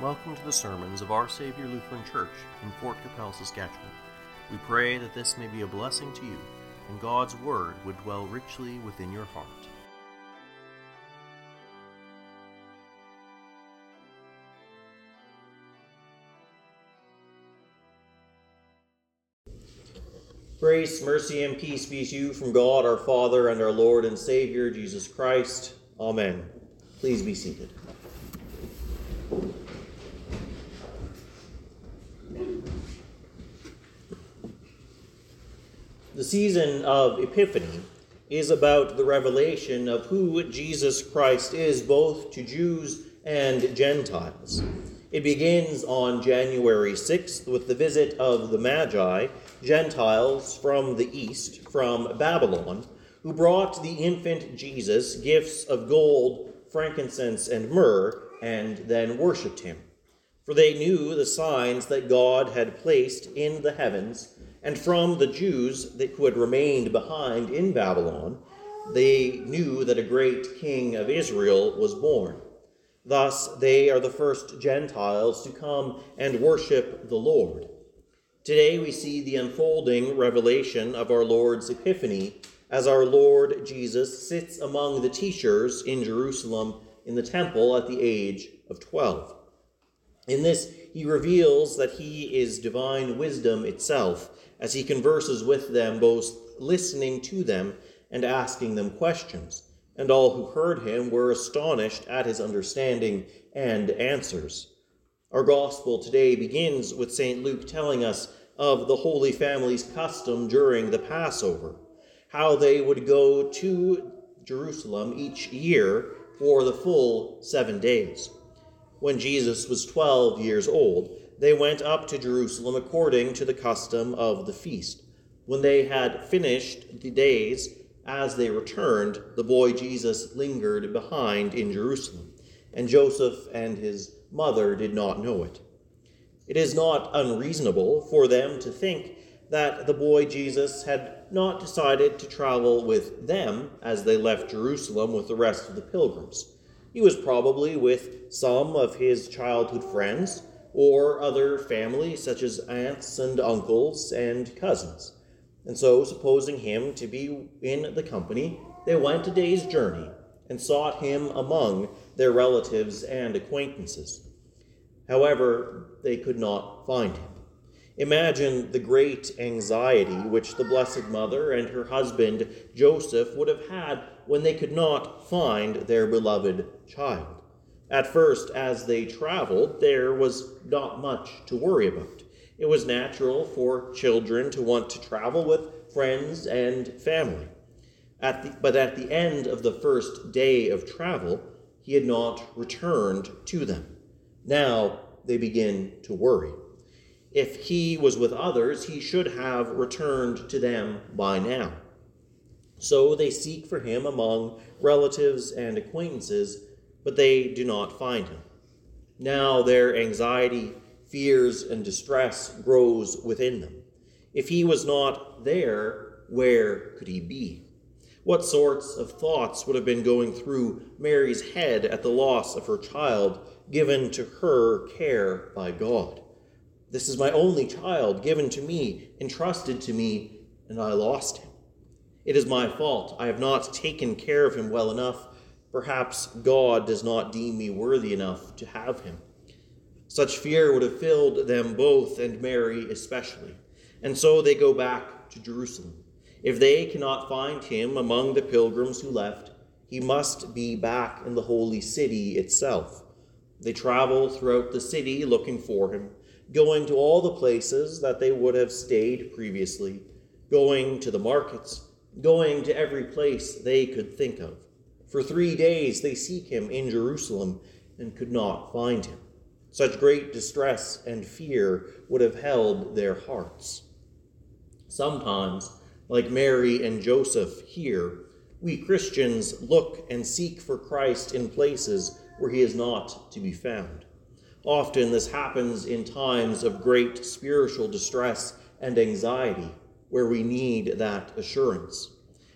Welcome to the sermons of Our Savior Lutheran Church in Fort Qu'Appelle, Saskatchewan. We pray that this may be a blessing to you and God's Word would dwell richly within your heart. Grace, mercy, and peace be to you from God our Father and our Lord and Savior, Jesus Christ. Amen. Please be seated. Season of Epiphany is about the revelation of who Jesus Christ is, both to Jews and Gentiles. It begins on January 6th with the visit of the Magi, Gentiles from the east, from Babylon, who brought the infant Jesus gifts of gold, frankincense, and myrrh, and then worshipped him. For they knew the signs that God had placed in the heavens and from the Jews that, who had remained behind in Babylon, they knew that a great king of Israel was born. Thus, they are the first Gentiles to come and worship the Lord. Today, we see the unfolding revelation of our Lord's Epiphany as our Lord Jesus sits among the teachers in Jerusalem in the temple at the age of 12. In this, he reveals that he is divine wisdom itself as he converses with them, both listening to them and asking them questions. And all who heard him were astonished at his understanding and answers. Our gospel today begins with St. Luke telling us of the Holy Family's custom during the Passover, how they would go to Jerusalem each year for the full seven days. When Jesus was 12 years old, they went up to Jerusalem according to the custom of the feast. When they had finished the days, as they returned, the boy Jesus lingered behind in Jerusalem, and Joseph and his mother did not know it. It is not unreasonable for them to think that the boy Jesus had not decided to travel with them as they left Jerusalem with the rest of the pilgrims. He was probably with some of his childhood friends or other family, such as aunts and uncles and cousins. And so, supposing him to be in the company, they went a day's journey and sought him among their relatives and acquaintances. However, they could not find him. Imagine the great anxiety which the Blessed Mother and her husband Joseph would have had when they could not find their beloved child. At first, as they traveled, there was not much to worry about. It was natural for children to want to travel with friends and family. At the, but at the end of the first day of travel, he had not returned to them. Now they begin to worry. If he was with others, he should have returned to them by now. So they seek for him among relatives and acquaintances but they do not find him. Now their anxiety, fears, and distress grows within them. If he was not there, where could he be? What sorts of thoughts would have been going through Mary's head at the loss of her child given to her care by God? This is my only child given to me, entrusted to me, and I lost him. It is my fault. I have not taken care of him well enough Perhaps God does not deem me worthy enough to have him. Such fear would have filled them both, and Mary especially. And so they go back to Jerusalem. If they cannot find him among the pilgrims who left, he must be back in the holy city itself. They travel throughout the city looking for him, going to all the places that they would have stayed previously, going to the markets, going to every place they could think of. For three days they seek him in Jerusalem and could not find him. Such great distress and fear would have held their hearts. Sometimes, like Mary and Joseph here, we Christians look and seek for Christ in places where he is not to be found. Often this happens in times of great spiritual distress and anxiety, where we need that assurance.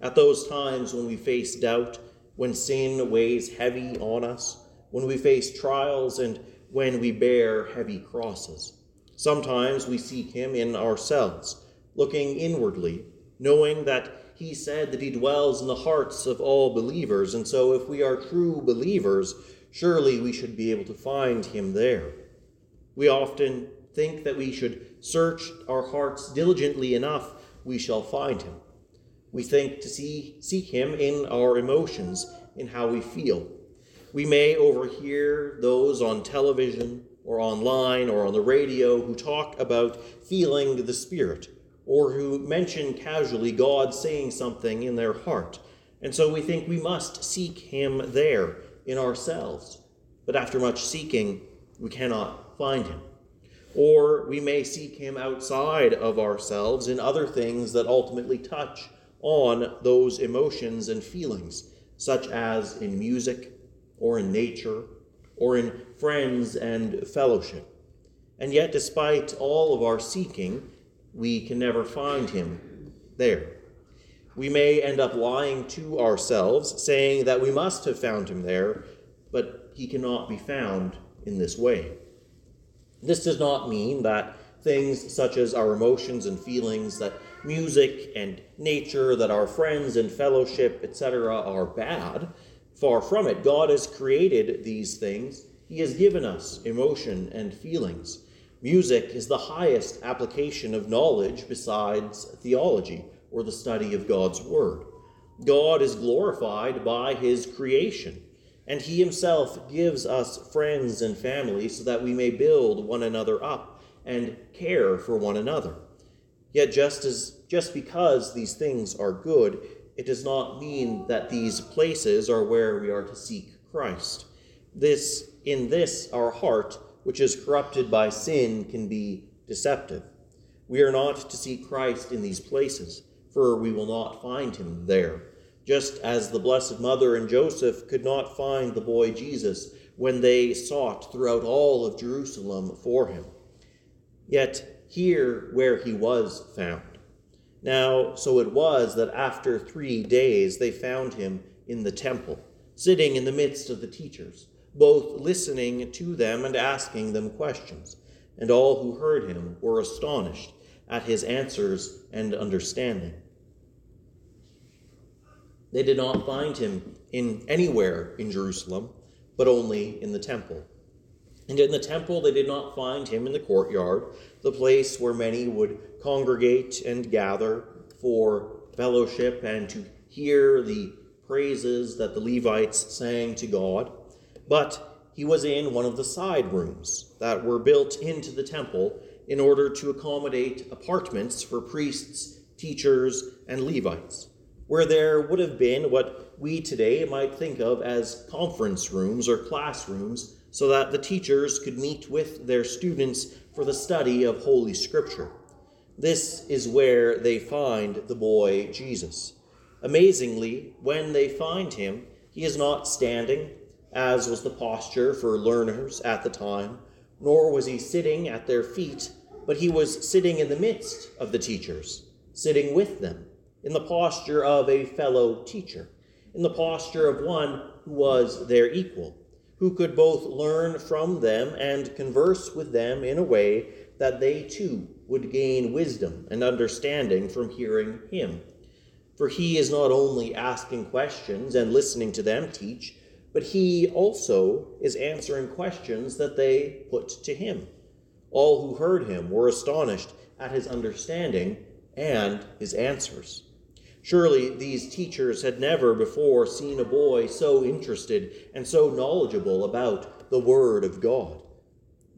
At those times when we face doubt when sin weighs heavy on us, when we face trials and when we bear heavy crosses. Sometimes we seek him in ourselves, looking inwardly, knowing that he said that he dwells in the hearts of all believers, and so if we are true believers, surely we should be able to find him there. We often think that we should search our hearts diligently enough, we shall find him. We think to see, seek him in our emotions, in how we feel. We may overhear those on television or online or on the radio who talk about feeling the Spirit or who mention casually God saying something in their heart. And so we think we must seek Him there in ourselves. But after much seeking, we cannot find Him. Or we may seek Him outside of ourselves in other things that ultimately touch on those emotions and feelings, such as in music or in nature or in friends and fellowship. And yet, despite all of our seeking, we can never find him there. We may end up lying to ourselves, saying that we must have found him there, but he cannot be found in this way. This does not mean that things such as our emotions and feelings, that music and nature, that our friends and fellowship, etc., are bad. Far from it. God has created these things. He has given us emotion and feelings. Music is the highest application of knowledge besides theology or the study of God's Word. God is glorified by His creation, and He Himself gives us friends and family so that we may build one another up and care for one another. Yet, just as just because these things are good, it does not mean that these places are where we are to seek Christ. This, in this, our heart, which is corrupted by sin, can be deceptive. We are not to seek Christ in these places, for we will not find him there. Just as the Blessed Mother and Joseph could not find the boy Jesus when they sought throughout all of Jerusalem for him. Yet here where he was found, now, so it was that after three days they found him in the temple, sitting in the midst of the teachers, both listening to them and asking them questions. And all who heard him were astonished at his answers and understanding. They did not find him in anywhere in Jerusalem, but only in the temple. And in the temple they did not find him in the courtyard, the place where many would congregate and gather for fellowship and to hear the praises that the Levites sang to God. But he was in one of the side rooms that were built into the temple in order to accommodate apartments for priests, teachers, and Levites, where there would have been what we today might think of as conference rooms or classrooms so that the teachers could meet with their students for the study of Holy Scripture. This is where they find the boy Jesus. Amazingly, when they find him, he is not standing, as was the posture for learners at the time, nor was he sitting at their feet, but he was sitting in the midst of the teachers, sitting with them, in the posture of a fellow teacher, in the posture of one who was their equal who could both learn from them and converse with them in a way that they too would gain wisdom and understanding from hearing him. For he is not only asking questions and listening to them teach, but he also is answering questions that they put to him. All who heard him were astonished at his understanding and his answers. Surely these teachers had never before seen a boy so interested and so knowledgeable about the Word of God.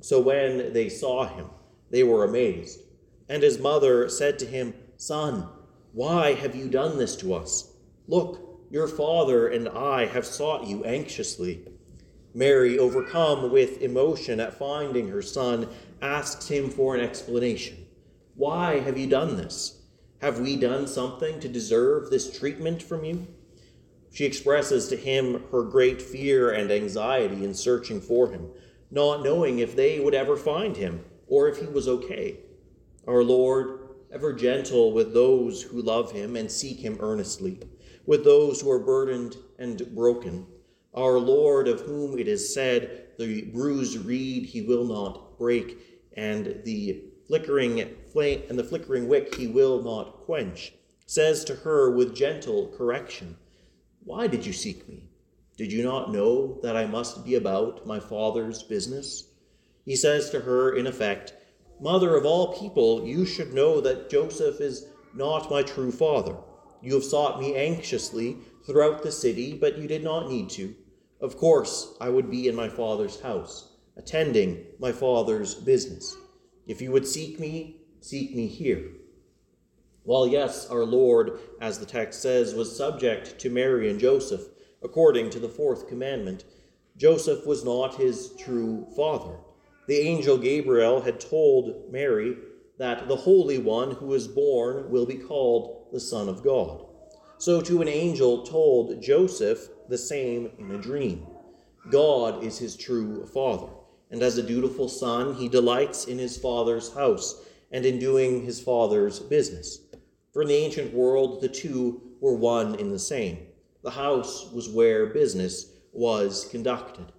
So when they saw him, they were amazed. And his mother said to him, Son, why have you done this to us? Look, your father and I have sought you anxiously. Mary, overcome with emotion at finding her son, asks him for an explanation. Why have you done this? Have we done something to deserve this treatment from you? She expresses to him her great fear and anxiety in searching for him, not knowing if they would ever find him or if he was okay. Our Lord, ever gentle with those who love him and seek him earnestly, with those who are burdened and broken, Our Lord, of whom it is said, The bruised reed he will not break, and the flickering flame and the flickering wick he will not quench, says to her with gentle correction, Why did you seek me? Did you not know that I must be about my Father's business? He says to her, in effect, Mother of all people, you should know that Joseph is not my true father. You have sought me anxiously throughout the city, but you did not need to. Of course, I would be in my father's house, attending my father's business. If you would seek me, seek me here. While, yes, our Lord, as the text says, was subject to Mary and Joseph, according to the fourth commandment, Joseph was not his true father the angel Gabriel had told Mary that the Holy One who is born will be called the Son of God. So, to an angel told Joseph the same in a dream. God is his true father, and as a dutiful son, he delights in his father's house and in doing his father's business. For in the ancient world, the two were one in the same. The house was where business was conducted.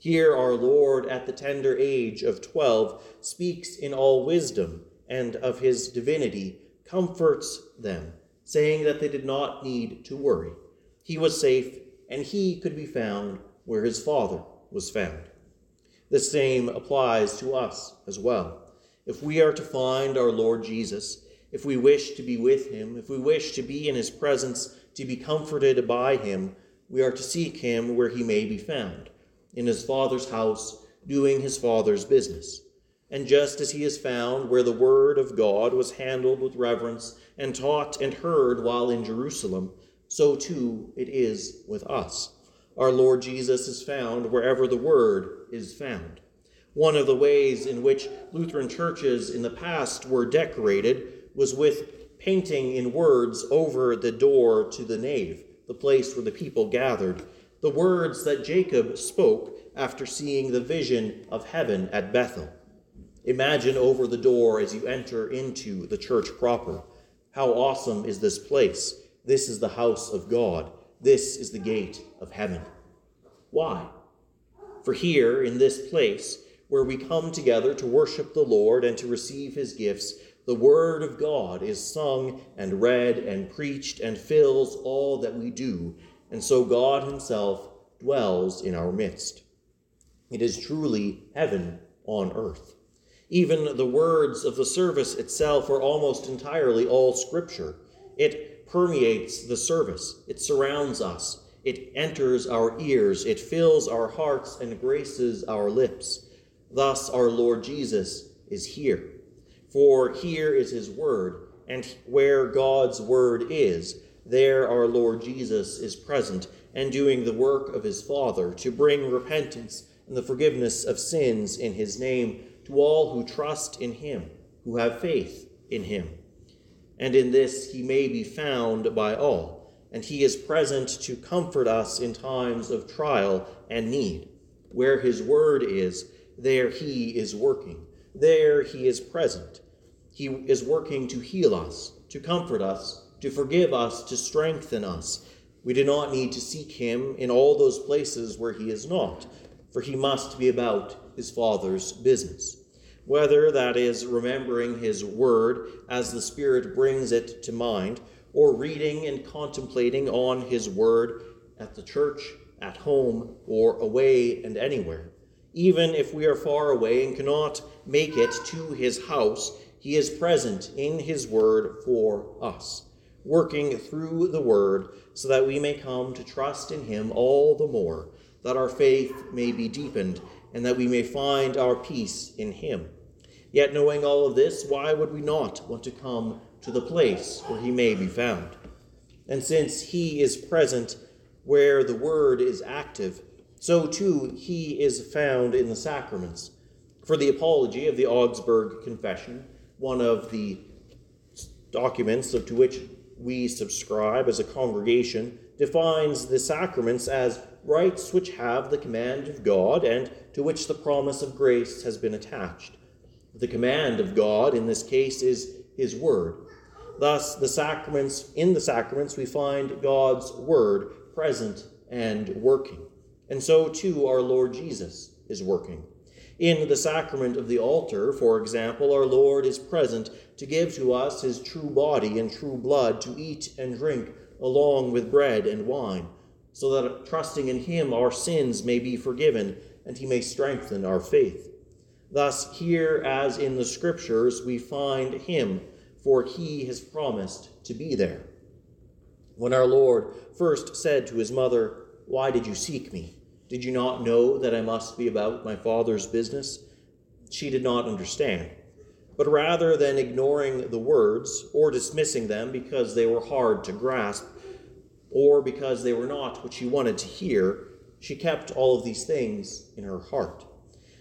Here, our Lord, at the tender age of twelve, speaks in all wisdom and of his divinity, comforts them, saying that they did not need to worry. He was safe, and he could be found where his Father was found. The same applies to us as well. If we are to find our Lord Jesus, if we wish to be with him, if we wish to be in his presence, to be comforted by him, we are to seek him where he may be found in his father's house, doing his father's business. And just as he is found where the word of God was handled with reverence and taught and heard while in Jerusalem, so too it is with us. Our Lord Jesus is found wherever the word is found. One of the ways in which Lutheran churches in the past were decorated was with painting in words over the door to the nave, the place where the people gathered the words that Jacob spoke after seeing the vision of heaven at Bethel. Imagine over the door as you enter into the church proper. How awesome is this place! This is the house of God. This is the gate of heaven. Why? For here, in this place, where we come together to worship the Lord and to receive his gifts, the Word of God is sung and read and preached and fills all that we do and so God Himself dwells in our midst. It is truly heaven on earth. Even the words of the service itself are almost entirely all Scripture. It permeates the service, it surrounds us, it enters our ears, it fills our hearts and graces our lips. Thus, our Lord Jesus is here. For here is His Word, and where God's Word is, there, our Lord Jesus is present and doing the work of his Father to bring repentance and the forgiveness of sins in his name to all who trust in him, who have faith in him. And in this he may be found by all, and he is present to comfort us in times of trial and need. Where his word is, there he is working. There he is present. He is working to heal us, to comfort us, to forgive us, to strengthen us. We do not need to seek him in all those places where he is not, for he must be about his Father's business. Whether that is remembering his word as the Spirit brings it to mind, or reading and contemplating on his word at the church, at home, or away and anywhere. Even if we are far away and cannot make it to his house, he is present in his word for us working through the word, so that we may come to trust in him all the more, that our faith may be deepened, and that we may find our peace in him. Yet, knowing all of this, why would we not want to come to the place where he may be found? And since he is present where the word is active, so too he is found in the sacraments. For the apology of the Augsburg Confession, one of the documents to which we subscribe as a congregation defines the sacraments as rites which have the command of God and to which the promise of grace has been attached. The command of God in this case is his word. Thus, the sacraments, in the sacraments, we find God's word present and working. And so too our Lord Jesus is working. In the sacrament of the altar, for example, our Lord is present to give to us his true body and true blood to eat and drink along with bread and wine, so that trusting in him our sins may be forgiven and he may strengthen our faith. Thus, here as in the Scriptures, we find him, for he has promised to be there. When our Lord first said to his mother, Why did you seek me? Did you not know that I must be about my Father's business? She did not understand. But rather than ignoring the words or dismissing them because they were hard to grasp or because they were not what she wanted to hear, she kept all of these things in her heart.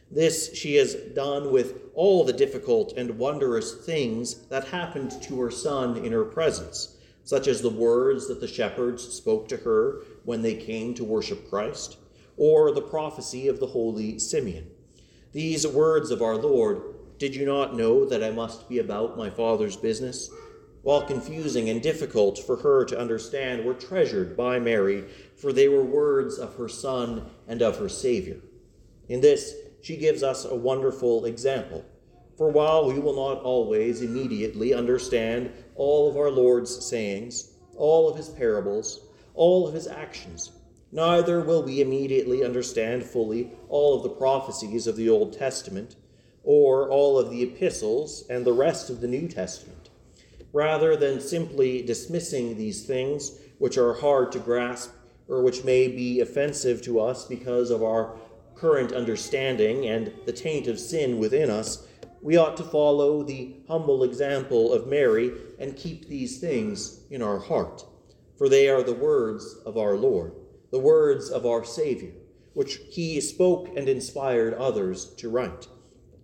This she has done with all the difficult and wondrous things that happened to her son in her presence, such as the words that the shepherds spoke to her when they came to worship Christ or the prophecy of the holy Simeon. These words of our Lord, Did you not know that I must be about my Father's business? While confusing and difficult for her to understand, were treasured by Mary, for they were words of her Son and of her Savior. In this, she gives us a wonderful example. For while we will not always immediately understand all of our Lord's sayings, all of his parables, all of his actions, Neither will we immediately understand fully all of the prophecies of the Old Testament, or all of the epistles and the rest of the New Testament. Rather than simply dismissing these things, which are hard to grasp or which may be offensive to us because of our current understanding and the taint of sin within us, we ought to follow the humble example of Mary and keep these things in our heart, for they are the words of our Lord the words of our Savior, which he spoke and inspired others to write.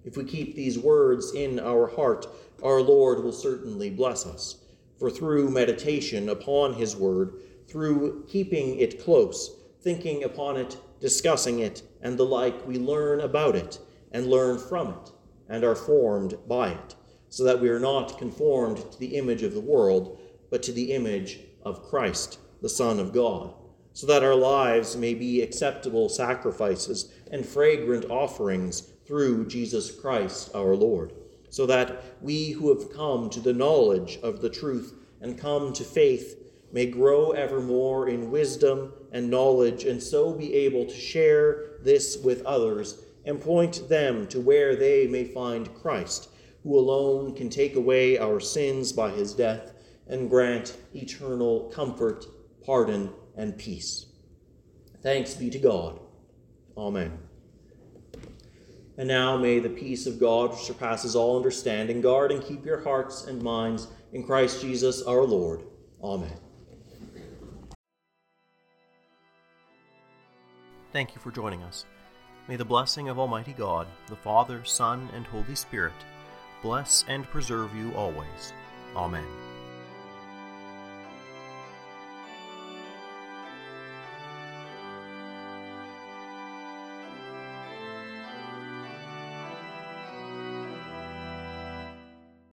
If we keep these words in our heart, our Lord will certainly bless us. For through meditation upon his word, through keeping it close, thinking upon it, discussing it, and the like, we learn about it and learn from it and are formed by it, so that we are not conformed to the image of the world, but to the image of Christ, the Son of God so that our lives may be acceptable sacrifices and fragrant offerings through Jesus Christ our Lord, so that we who have come to the knowledge of the truth and come to faith may grow ever more in wisdom and knowledge, and so be able to share this with others and point them to where they may find Christ, who alone can take away our sins by his death and grant eternal comfort, pardon, and peace. Thanks be to God. Amen. And now may the peace of God, which surpasses all understanding, guard and keep your hearts and minds in Christ Jesus our Lord. Amen. Thank you for joining us. May the blessing of Almighty God, the Father, Son, and Holy Spirit, bless and preserve you always. Amen.